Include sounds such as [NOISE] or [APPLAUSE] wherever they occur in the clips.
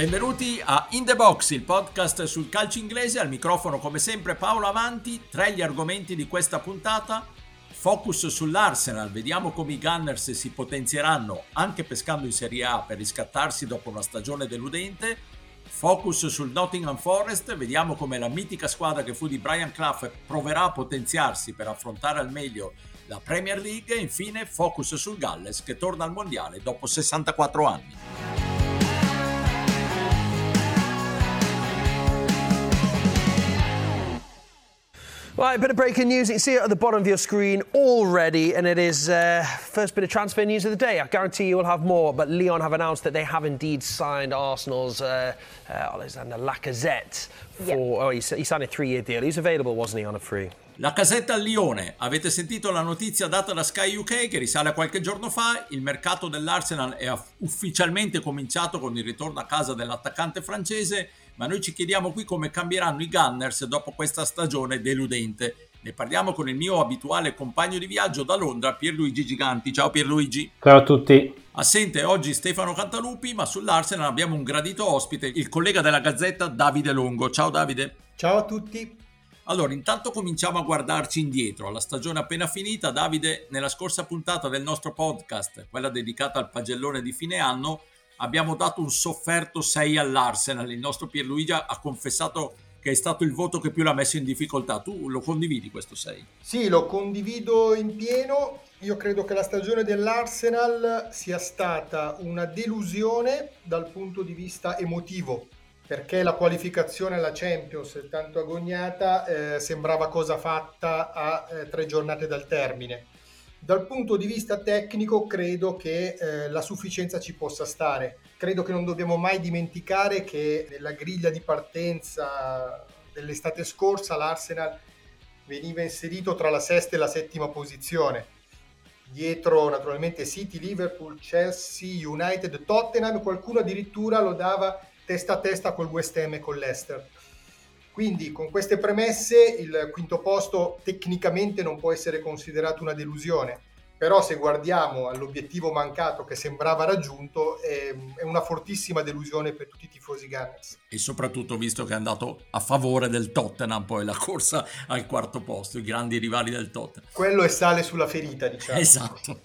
Benvenuti a In The Box, il podcast sul calcio inglese. Al microfono, come sempre, Paolo Avanti. Tre gli argomenti di questa puntata. Focus sull'Arsenal, vediamo come i Gunners si potenzieranno anche pescando in Serie A per riscattarsi dopo una stagione deludente. Focus sul Nottingham Forest, vediamo come la mitica squadra che fu di Brian Clough proverà a potenziarsi per affrontare al meglio la Premier League e infine focus sul Galles che torna al mondiale dopo 64 anni. Right, a bit of breaking news. You can see it at the bottom of your screen already, and it is uh, first bit of transfer news of the day. I guarantee you will have more, but Lyon have announced that they have indeed signed Arsenal's uh, uh, Alexander Lacazette for. Yep. Oh, he, he signed a three-year deal. He's available, wasn't he, on a free? La casetta al Lione. Avete sentito la notizia data da Sky UK che risale a qualche giorno fa. Il mercato dell'Arsenal è ufficialmente cominciato con il ritorno a casa dell'attaccante francese ma noi ci chiediamo qui come cambieranno i Gunners dopo questa stagione deludente. Ne parliamo con il mio abituale compagno di viaggio da Londra, Pierluigi Giganti. Ciao Pierluigi. Ciao a tutti. Assente oggi Stefano Cantalupi, ma sull'Arsenal abbiamo un gradito ospite, il collega della Gazzetta Davide Longo. Ciao Davide. Ciao a tutti. Allora, intanto cominciamo a guardarci indietro, alla stagione appena finita. Davide, nella scorsa puntata del nostro podcast, quella dedicata al pagellone di fine anno, abbiamo dato un sofferto 6 all'Arsenal. Il nostro Pierluigi ha confessato che è stato il voto che più l'ha messo in difficoltà. Tu lo condividi questo 6? Sì, lo condivido in pieno. Io credo che la stagione dell'Arsenal sia stata una delusione dal punto di vista emotivo, perché la qualificazione alla Champions, tanto agognata, eh, sembrava cosa fatta a eh, tre giornate dal termine dal punto di vista tecnico credo che eh, la sufficienza ci possa stare. Credo che non dobbiamo mai dimenticare che nella griglia di partenza dell'estate scorsa l'Arsenal veniva inserito tra la sesta e la settima posizione. Dietro naturalmente City, Liverpool, Chelsea, United, Tottenham, qualcuno addirittura lo dava testa a testa col West Ham e con l'Ester. Quindi con queste premesse il quinto posto tecnicamente non può essere considerato una delusione, però se guardiamo all'obiettivo mancato che sembrava raggiunto è, una fortissima delusione per tutti i tifosi Gunners. E soprattutto visto che è andato a favore del Tottenham poi la corsa al quarto posto, i grandi rivali del Tottenham. Quello è sale sulla ferita, diciamo. Esatto.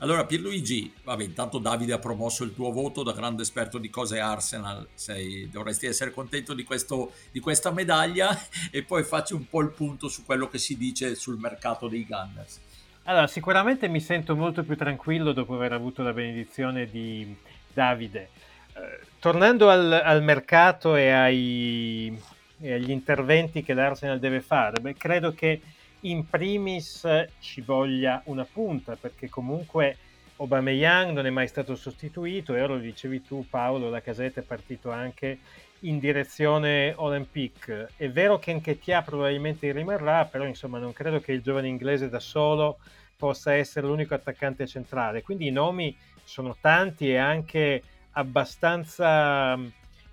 Allora Pierluigi, vabbè, intanto Davide ha promosso il tuo voto da grande esperto di cose Arsenal, Sei, dovresti essere contento di, questo, di questa medaglia [LAUGHS] e poi facci un po' il punto su quello che si dice sul mercato dei Gunners. Allora, sicuramente mi sento molto più tranquillo dopo aver avuto la benedizione di Davide. Eh, tornando al, al mercato e, ai, e, agli interventi che l'Arsenal deve fare, beh, credo che in primis ci voglia una punta, perché comunque Aubameyang non è mai stato sostituito e ora lo dicevi tu Paolo, la casetta è partito anche in direzione Olympique. È vero che Nketiah probabilmente rimarrà, però insomma non credo che il giovane inglese da solo possa essere l'unico attaccante centrale, quindi i nomi sono tanti e anche abbastanza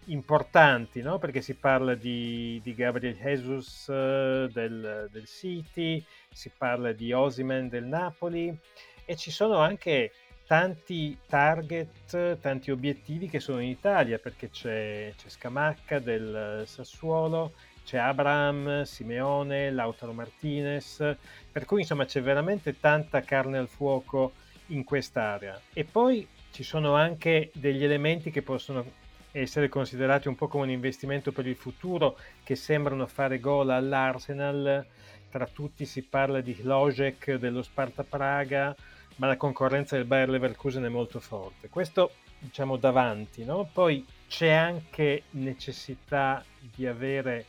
importanti, no? perché si parla di, di Gabriel Jesus uh, del, del, City, si parla di Osimen del Napoli e ci sono anche tanti target, tanti obiettivi che sono in Italia, perché c'è, c'è Scamacca del Sassuolo, c'è Abraham, Simeone, Lautaro Martinez, per cui insomma c'è veramente tanta carne al fuoco in quest'area. E poi ci sono anche degli elementi che possono essere considerati un po' come un investimento per il futuro che sembrano fare gol all'Arsenal. Tra tutti si parla di Lojek dello Sparta Praga, ma la concorrenza del Bayer Leverkusen è molto forte. Questo diciamo davanti, no? Poi c'è anche necessità di avere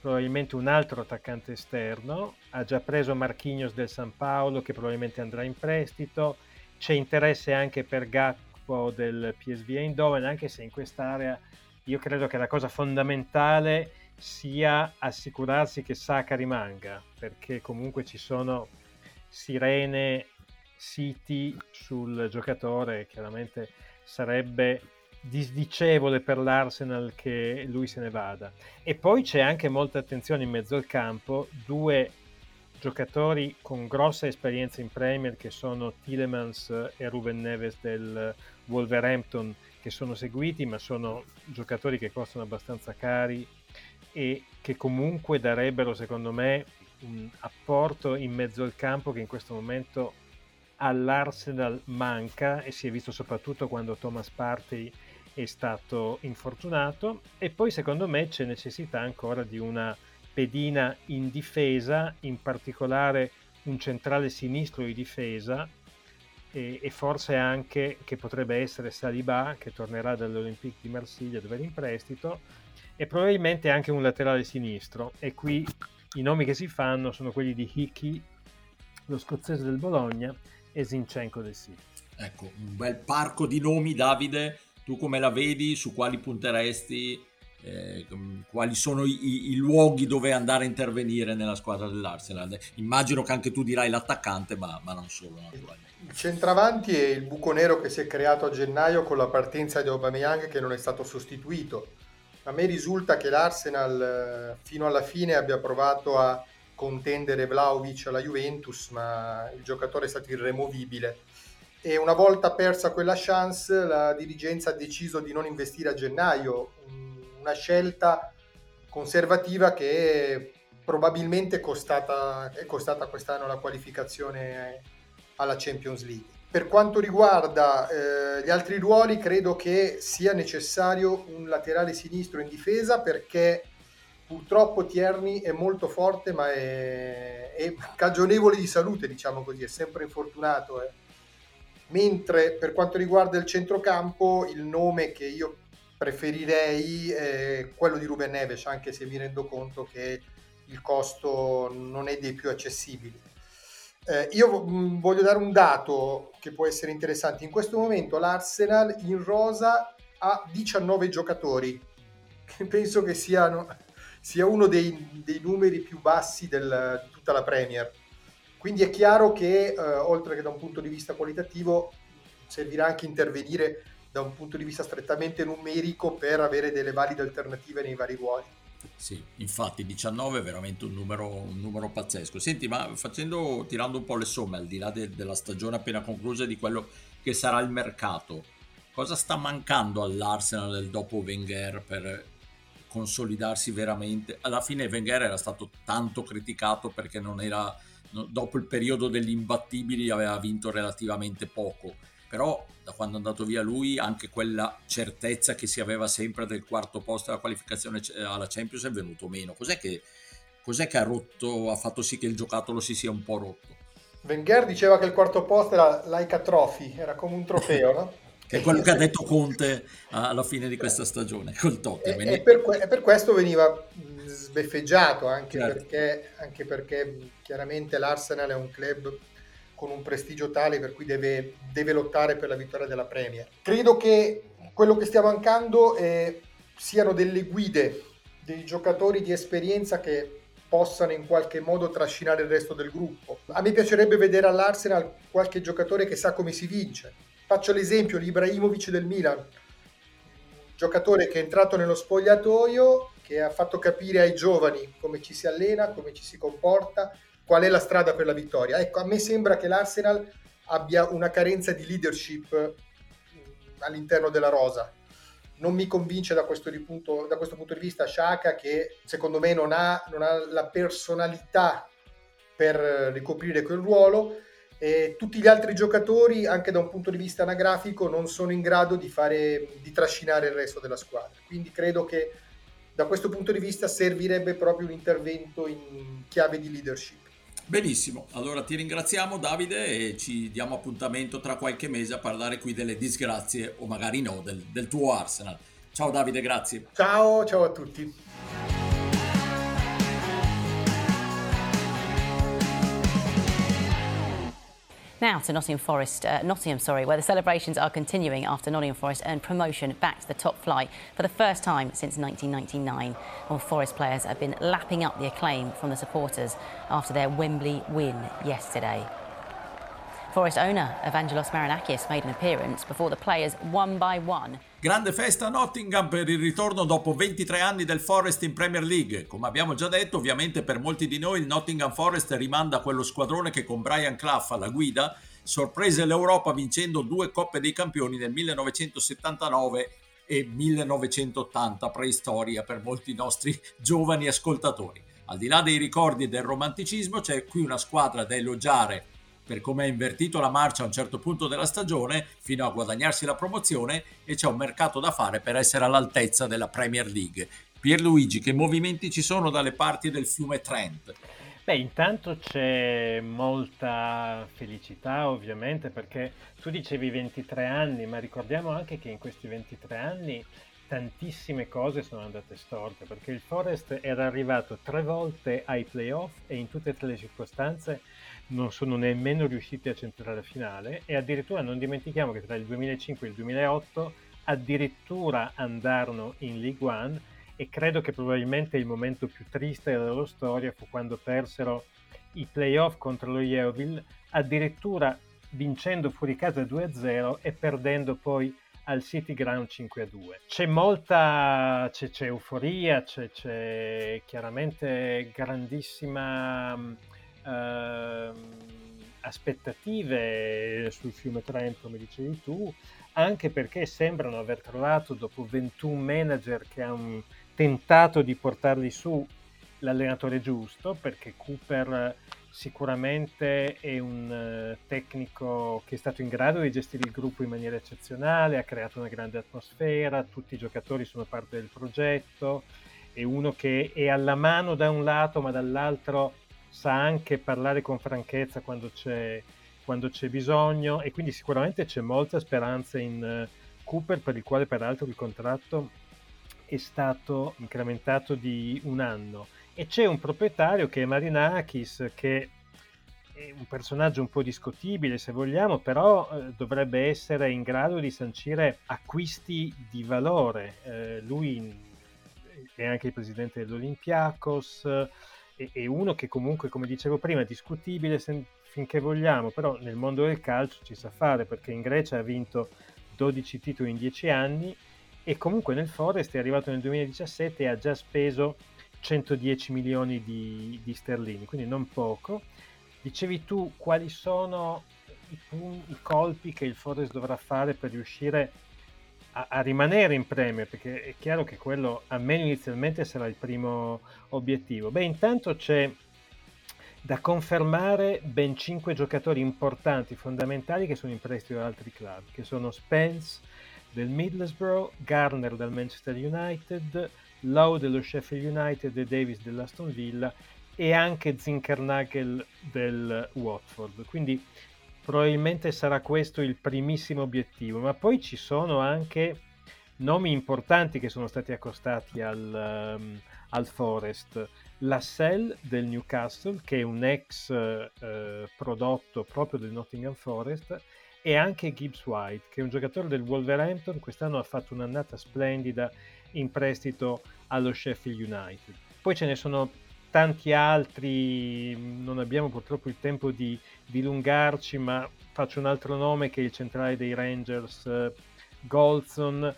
probabilmente un altro attaccante esterno, ha già preso Marquinhos del San Paolo che probabilmente andrà in prestito, c'è interesse anche per Gatto po' del PSV Eindhoven, anche se in quest'area io credo che la cosa fondamentale sia assicurarsi che Saka rimanga, perché comunque ci sono sirene, siti sul giocatore, chiaramente sarebbe disdicevole per l'Arsenal che lui se ne vada. E poi c'è anche molta attenzione in mezzo al campo, due giocatori con grossa esperienza in Premier che sono Tillemans e Ruben Neves del Wolverhampton che sono seguiti, ma sono giocatori che costano abbastanza cari e che comunque darebbero, secondo me, un apporto in mezzo al campo che in questo momento all'Arsenal manca e si è visto soprattutto quando Thomas Partey è stato infortunato. E poi secondo me c'è necessità ancora di una pedina in difesa, in particolare un centrale sinistro di difesa e, e forse anche che potrebbe essere Saliba che tornerà dall'Olympique di Marsiglia dove era in prestito e probabilmente anche un laterale sinistro e qui i nomi che si fanno sono quelli di Hickey, lo scozzese del Bologna e Zinchenko del Sì. Ecco, un bel parco di nomi Davide, tu come la vedi, su quali punteresti? Eh, quali sono i, i, luoghi dove andare a intervenire nella squadra dell'Arsenal. Immagino che anche tu dirai l'attaccante, ma, ma non solo. Il centravanti è il buco nero che si è creato a gennaio con la partenza di Aubameyang che non è stato sostituito. A me risulta che l'Arsenal eh, fino alla fine abbia provato a contendere Vlaovic alla Juventus, ma il giocatore è stato irremovibile. E una volta persa quella chance, la dirigenza ha deciso di non investire a gennaio una scelta conservativa che probabilmente è costata, è costata quest'anno la qualificazione alla Champions League. Per quanto riguarda eh, gli altri ruoli, credo che sia necessario un laterale sinistro in difesa perché purtroppo Tierney è molto forte ma è, è cagionevole di salute, diciamo così, è sempre infortunato. Eh. Mentre per quanto riguarda il centrocampo, il nome che io preferirei eh, quello di Ruben Neves, anche se mi rendo conto che il costo non è dei più accessibili. Eh, io mh, voglio dare un dato che può essere interessante. In questo momento l'Arsenal in rosa ha 19 giocatori, che [LAUGHS] penso che siano, sia uno dei, dei numeri più bassi del, di tutta la Premier. Quindi è chiaro che, eh, oltre che da un punto di vista qualitativo, servirà anche intervenire da un punto di vista strettamente numerico per avere delle valide alternative nei vari ruoli. Sì, infatti 19 è veramente un numero, un numero pazzesco. Senti, ma facendo, tirando un po' le somme, al di là de, della stagione appena conclusa e di quello che sarà il mercato, cosa sta mancando all'Arsenal del dopo Wenger per consolidarsi veramente? Alla fine Wenger era stato tanto criticato perché non era, dopo il periodo degli imbattibili aveva vinto relativamente poco però da quando è andato via lui anche quella certezza che si aveva sempre del quarto posto alla qualificazione alla Champions è venuto meno. Cos'è che, cos'è che ha rotto, ha fatto sì che il giocattolo si sia un po' rotto? Wenger diceva che il quarto posto era Laika Trophy, era come un trofeo, no? [LAUGHS] è quello che ha detto Conte alla fine di questa stagione col Tottenham. E, e, per, e per, questo veniva sbeffeggiato anche, certo. perché, anche perché chiaramente l'Arsenal è un club con un prestigio tale per cui deve, deve lottare per la vittoria della Premier. Credo che quello che stia mancando eh, siano delle guide, dei giocatori di esperienza che possano in qualche modo trascinare il resto del gruppo. A me piacerebbe vedere all'Arsenal qualche giocatore che sa come si vince. Faccio l'esempio di Ibrahimovic del Milan, giocatore che è entrato nello spogliatoio, che ha fatto capire ai giovani come ci si allena, come ci si comporta, qual è la strada per la vittoria. Ecco, a me sembra che l'Arsenal abbia una carenza di leadership mm, all'interno della rosa. Non mi convince da questo, punto, da questo punto di vista Shaka che secondo me non ha, non ha la personalità per ricoprire quel ruolo e tutti gli altri giocatori anche da un punto di vista anagrafico non sono in grado di, fare, di trascinare il resto della squadra. Quindi credo che da questo punto di vista servirebbe proprio un intervento in chiave di leadership. Benissimo, allora ti ringraziamo Davide e ci diamo appuntamento tra qualche mese a parlare qui delle disgrazie o magari no del, del tuo Arsenal. Ciao Davide, grazie. Ciao, ciao a tutti. Now to Nottingham Forest, uh, Nottingham, sorry, where the celebrations are continuing after Nottingham Forest earned promotion back to the top flight for the first time since 1999. Well, Forest players have been lapping up the acclaim from the supporters after their Wembley win yesterday. Forest owner Evangelos Marinakis made an appearance before the players one by one. Grande festa a Nottingham per il ritorno dopo 23 anni del Forest in Premier League. Come abbiamo già detto, ovviamente per molti di noi il Nottingham Forest rimanda a quello squadrone che con Brian Clough alla guida sorprese l'Europa vincendo due Coppe dei Campioni nel 1979 e 1980, preistoria per molti nostri [LAUGHS] giovani ascoltatori. Al di là dei ricordi e del romanticismo, c'è qui una squadra da elogiare per come ha invertito la marcia a un certo punto della stagione fino a guadagnarsi la promozione e c'è un mercato da fare per essere all'altezza della Premier League. Pierluigi, che movimenti ci sono dalle parti del fiume Trent? Beh, intanto c'è molta felicità ovviamente perché tu dicevi 23 anni, ma ricordiamo anche che in questi 23 anni tantissime cose sono andate storte perché il Forest era arrivato tre volte ai playoff e in tutte e tre le circostanze non sono nemmeno riusciti a centrare la finale e addirittura non dimentichiamo che tra il 2005 e il 2008 addirittura andarono in League One e credo che probabilmente il momento più triste della loro storia fu quando persero i playoff contro lo Yeovil, addirittura vincendo fuori casa 2-0 e perdendo poi al City Ground 5-2. C'è molta c'è, c'è euforia, c'è, c'è, chiaramente grandissima aspettative sul fiume Trent, come dicevi tu, anche perché sembrano aver trovato dopo 21 manager che hanno tentato di portarli su l'allenatore giusto perché Cooper sicuramente è un uh, tecnico che è stato in grado di gestire il gruppo in maniera eccezionale, ha creato una grande atmosfera, tutti i giocatori sono parte del progetto, è uno che è alla mano da un lato ma dall'altro sa anche parlare con franchezza quando c'è, quando c'è bisogno e quindi sicuramente c'è molta speranza in uh, Cooper per il quale peraltro il contratto è stato incrementato di un anno e c'è un proprietario che è Marinakis che è un personaggio un po' discutibile se vogliamo, però eh, dovrebbe essere in grado di sancire acquisti di valore. Eh, lui è anche il presidente dell'Olympiakos, eh, è, uno che comunque, come dicevo prima, è discutibile se, finché vogliamo, però nel mondo del calcio ci sa fare perché in Grecia ha vinto 12 titoli in 10 anni e comunque nel Forest è arrivato nel 2017 e ha già speso 110 milioni di, di sterline, quindi non poco. Dicevi tu quali sono i, i, colpi che il Forest dovrà fare per riuscire a, a, rimanere in Premier, perché è chiaro che quello almeno inizialmente sarà il primo obiettivo. Beh, intanto c'è da confermare ben 5 giocatori importanti, fondamentali, che sono in prestito da altri club, che sono Spence, del Middlesbrough, Garner del Manchester United, Lowe dello Sheffield United e Davis dell'Aston Villa e anche Zinkernagel del Watford. Quindi probabilmente sarà questo il primissimo obiettivo, ma poi ci sono anche nomi importanti che sono stati accostati al, um, al Forest. Lassell del Newcastle, che è un ex uh, prodotto proprio del Nottingham Forest, e anche Gibbs White, che è un giocatore del Wolverhampton, quest'anno ha fatto un'annata splendida in prestito allo Sheffield United. Poi ce ne sono tanti altri, non abbiamo purtroppo il tempo di dilungarci, ma faccio un altro nome che è il centrale dei Rangers, uh, Goldson.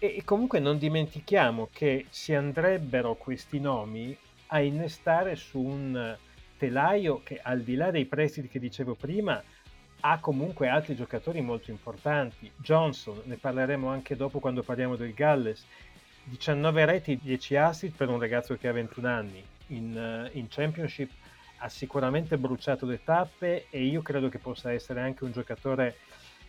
E, e comunque non dimentichiamo che si andrebbero questi nomi a innestare su un telaio che al di là dei prestiti che dicevo prima ha comunque altri giocatori molto importanti. Johnson, ne parleremo anche dopo quando parliamo del Galles, 19 reti, 10 assist per un ragazzo che ha 21 anni. In, uh, in, Championship ha sicuramente bruciato le tappe e io credo che possa essere anche un giocatore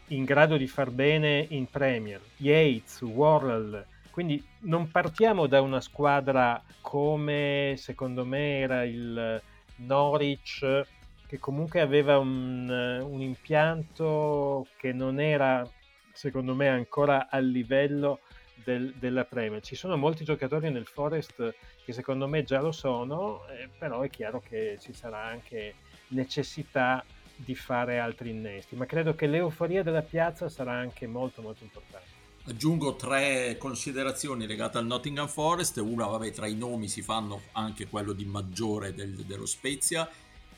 in grado di far bene in Premier. Yates, Worrell, quindi non partiamo da una squadra come secondo me era il Norwich che comunque aveva un, un impianto che non era, secondo me, ancora al livello del, della Premier. Ci sono molti giocatori nel Forest che secondo me già lo sono, eh, però è chiaro che ci sarà anche necessità di fare altri innesti, ma credo che l'euforia della piazza sarà anche molto molto importante. Aggiungo tre considerazioni legate al Nottingham Forest, una vabbè tra i nomi si fanno anche quello di maggiore del, dello Spezia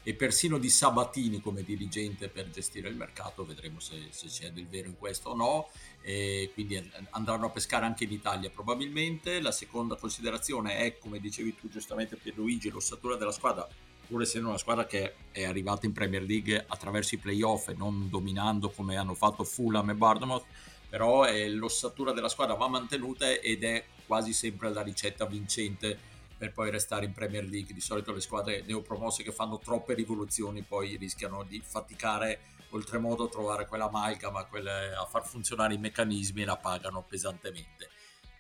e persino di Sabatini come dirigente per gestire il mercato, vedremo se, se c'è del vero in questo o no, e quindi andranno a pescare anche in Italia probabilmente. La seconda considerazione è, come dicevi tu giustamente Pierluigi, l'ossatura della squadra. Pur essendo una squadra che è arrivata in Premier League attraverso i playoff e non dominando come hanno fatto Fulham e Bournemouth, però eh, l'ossatura della squadra va mantenuta ed è quasi sempre la ricetta vincente per poi restare in Premier League. Di solito le squadre neopromosse che fanno troppe rivoluzioni poi rischiano di faticare oltremodo a trovare quella amalgama, quelle, a far funzionare i meccanismi e la pagano pesantemente.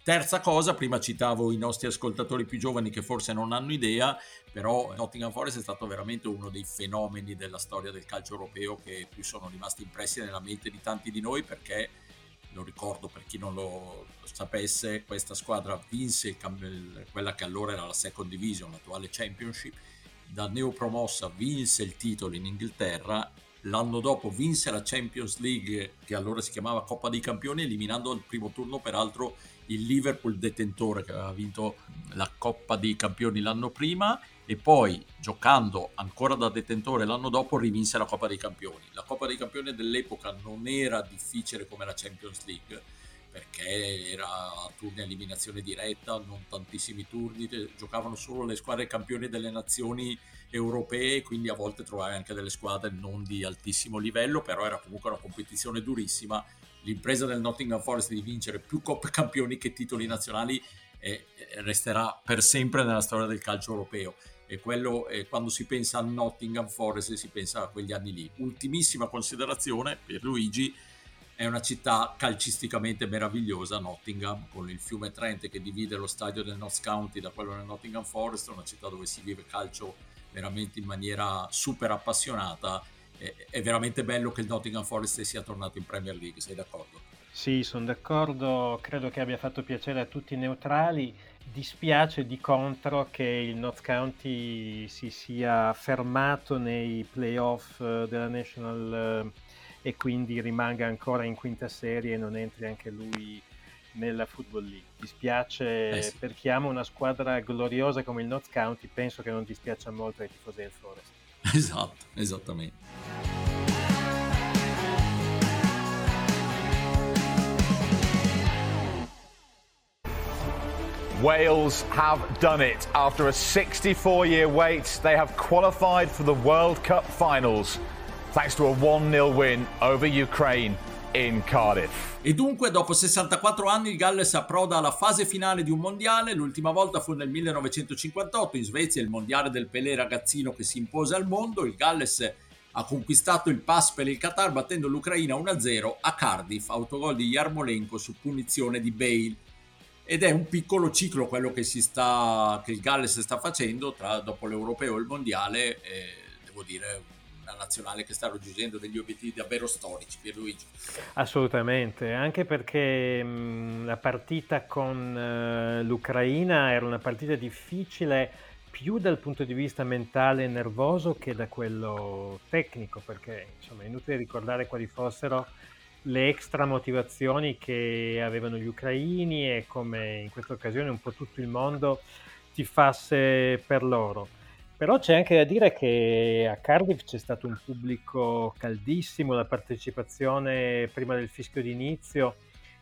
Terza cosa, prima citavo i nostri ascoltatori più giovani che forse non hanno idea, però Nottingham Forest è stato veramente uno dei fenomeni della storia del calcio europeo che più sono rimasti impressi nella mente di tanti di noi perché lo ricordo per chi non lo sapesse, questa squadra vinse il, quella che allora era la second division, l'attuale championship, da neopromossa vinse il titolo in Inghilterra, l'anno dopo vinse la Champions League che allora si chiamava Coppa dei Campioni, eliminando al primo turno peraltro il Liverpool detentore che aveva vinto la Coppa dei Campioni l'anno prima e poi giocando ancora da detentore l'anno dopo rivinse la Coppa dei Campioni. La Coppa dei Campioni dell'epoca non era difficile come la Champions League perché era a turni a eliminazione diretta, non tantissimi turni, giocavano solo le squadre campioni delle nazioni europee, quindi a volte trovavi anche delle squadre non di altissimo livello, però era comunque una competizione durissima. L'impresa del Nottingham Forest di vincere più Coppe Campioni che titoli nazionali eh, resterà per sempre nella storia del calcio europeo e quello eh, quando si pensa a Nottingham Forest si pensa a quegli anni lì. Ultimissima considerazione per Luigi, è una città calcisticamente meravigliosa, Nottingham, con il fiume Trente che divide lo stadio del Notts County da quello del Nottingham Forest, è una città dove si vive calcio veramente in maniera super appassionata. È veramente bello che il Nottingham Forest sia tornato in Premier League, sei d'accordo? Sì, sono d'accordo, credo che abbia fatto piacere a tutti i neutrali Dispiace di contro che il North County si sia fermato nei playoff eh, della National eh, e quindi rimanga ancora in quinta serie e non entri anche lui nella Football League. Dispiace eh sì. per chi ama una squadra gloriosa come il North County, penso che non dispiaccia molto ai tifosi del Forest. [LAUGHS] Esatto, esattamente. Wales have done it. After a 64 year wait, they have qualified for the World Cup finals thanks to a 1 0 win over Ukraine in Cardiff. E dunque, dopo 64 anni, il Galles approda alla fase finale di un mondiale. L'ultima volta fu nel 1958 in Svezia, il mondiale del Pelé ragazzino che si impose al mondo. Il Galles ha conquistato il pass per il Qatar battendo l'Ucraina 1-0 a Cardiff, autogol di Yarmolenko su punizione di Bale ed è un piccolo ciclo quello che, si sta, che il Galles sta facendo tra, dopo l'Europeo e il Mondiale, e devo dire una nazionale che sta raggiungendo degli obiettivi davvero storici, Pierluigi. Assolutamente, anche perché mh, la partita con uh, l'Ucraina era una partita difficile più dal punto di vista mentale e nervoso che da quello tecnico, perché insomma è inutile ricordare quali fossero le extra motivazioni che avevano gli ucraini e come in questa occasione un po' tutto il mondo tifasse per loro. Però c'è anche da dire che a Cardiff c'è stato un pubblico caldissimo, la partecipazione prima del fischio d'inizio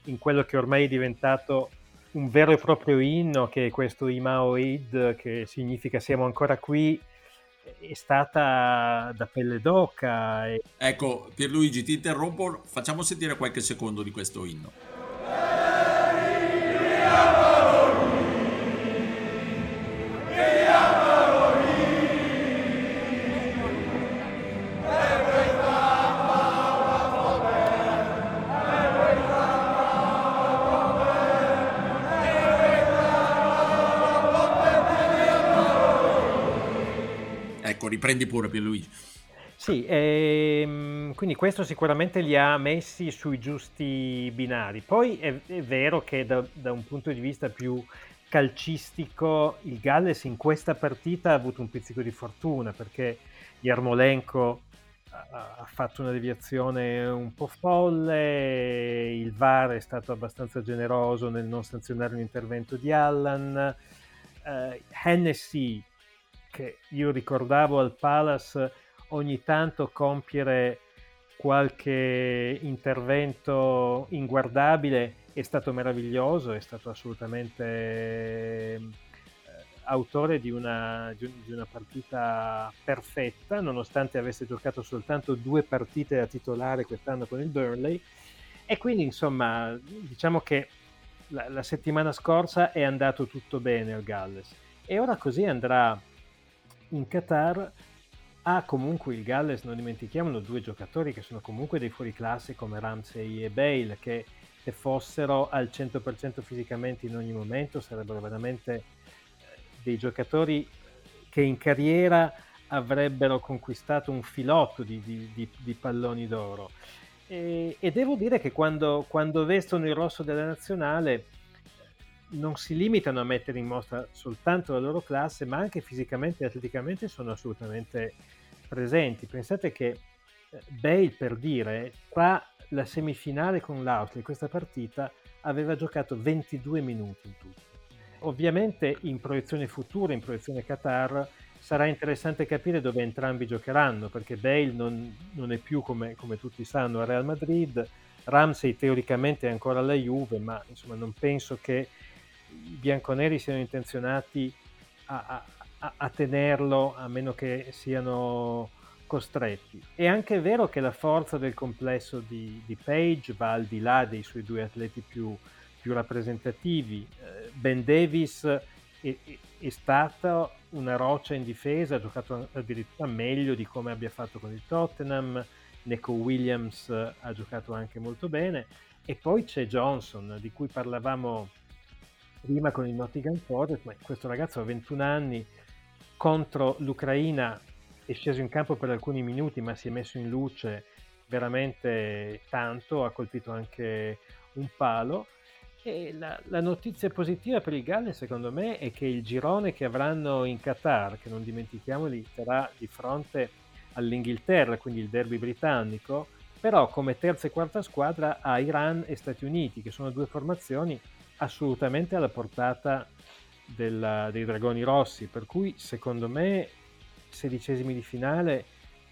in quello che ormai è diventato un vero e proprio inno, che è questo Imao Eid, che significa siamo ancora qui è stata da pelle d'oca. E... Ecco, Pierluigi, ti interrompo, facciamo sentire qualche secondo di questo inno. Riprendi pure Pierluigi. Sì, ehm, quindi questo sicuramente li ha messi sui giusti binari. Poi è, è vero che da, da, un punto di vista più calcistico il Galles in questa partita ha avuto un pizzico di fortuna perché Yarmolenko ha, ha fatto una deviazione un po' folle, il VAR è stato abbastanza generoso nel non sanzionare l'intervento di Allan, uh, Hennessy che io ricordavo al Palace ogni tanto compiere qualche intervento inguardabile è stato meraviglioso, è stato assolutamente eh, autore di una, di una, partita perfetta, nonostante avesse giocato soltanto due partite da titolare quest'anno con il Burnley. E quindi, insomma, diciamo che la, la settimana scorsa è andato tutto bene al Galles. E ora così andrà in Qatar. Ha comunque il Galles, non dimentichiamolo, due giocatori che sono comunque dei fuoriclasse come Ramsey e Bale, che se fossero al 100% fisicamente in ogni momento sarebbero veramente dei giocatori che in carriera avrebbero conquistato un filotto di, di, di, di palloni d'oro. E, e, devo dire che quando, quando vestono il rosso della nazionale non si limitano a mettere in mostra soltanto la loro classe, ma anche fisicamente e atleticamente sono assolutamente presenti. Pensate che eh, Bale, per dire, qua la semifinale con l'Austria, questa partita, aveva giocato 22 minuti in tutto ovviamente in proiezione futura, in proiezione Qatar, sarà interessante capire dove entrambi giocheranno, perché Bale non, non è più, come, come, tutti sanno, a Real Madrid, Ramsey teoricamente è ancora alla Juve, ma insomma non penso che i bianconeri siano intenzionati a, a, a tenerlo a meno che siano costretti. È anche vero che la forza del complesso di, di Page va al di là dei suoi due atleti più, più rappresentativi. Eh, ben Davis è, è, stata una roccia in difesa, ha giocato addirittura meglio di come abbia fatto con il Tottenham, Neco Williams ha giocato anche molto bene e poi c'è Johnson di cui parlavamo prima con il Nottingham Forest, ma questo ragazzo ha 21 anni contro l'Ucraina è sceso in campo per alcuni minuti ma si è messo in luce veramente tanto, ha colpito anche un palo. E la, la, notizia positiva per il Galles, secondo me, è che il girone che avranno in Qatar, che non dimentichiamoli, sarà di fronte all'Inghilterra, quindi il derby britannico, però come terza e quarta squadra ha Iran e Stati Uniti, che sono due formazioni assolutamente alla portata della, dei Dragoni Rossi, per cui secondo me sedicesimi di finale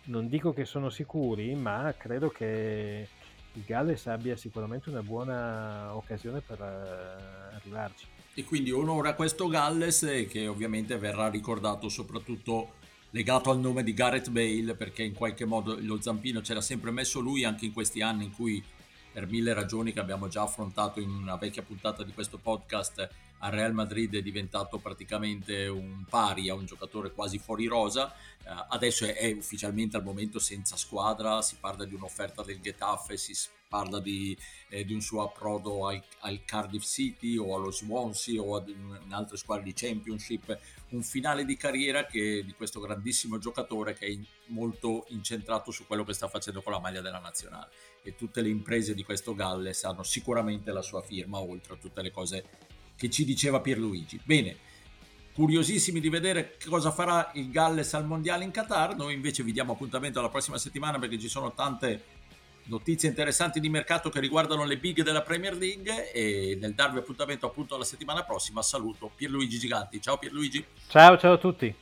non dico che sono sicuri, ma credo che il Galles abbia sicuramente una buona occasione per uh, arrivarci. E quindi onora questo Galles che ovviamente verrà ricordato soprattutto legato al nome di Gareth Bale perché in qualche modo lo zampino c'era sempre messo lui anche in questi anni in cui per mille ragioni che abbiamo già affrontato in una vecchia puntata di questo podcast al Real Madrid è diventato praticamente un pari, a un giocatore quasi fuori rosa, uh, adesso è, è, ufficialmente al momento senza squadra, si parla di un'offerta del Getafe, si parla di, eh, di un suo approdo al, al, Cardiff City o allo Swansea o in altre squadre di Championship, un finale di carriera che, di questo grandissimo giocatore che è in, molto incentrato su quello che sta facendo con la maglia della nazionale e tutte le imprese di questo Galles hanno sicuramente la sua firma oltre a tutte le cose che ci diceva Pierluigi. Bene, curiosissimi di vedere cosa farà il Galles al mondiale in Qatar. Noi invece vi diamo appuntamento alla prossima settimana perché ci sono tante notizie interessanti di mercato che riguardano le big della Premier League e nel darvi appuntamento appunto alla settimana prossima saluto Pierluigi Giganti. Ciao Pierluigi. Ciao ciao a tutti.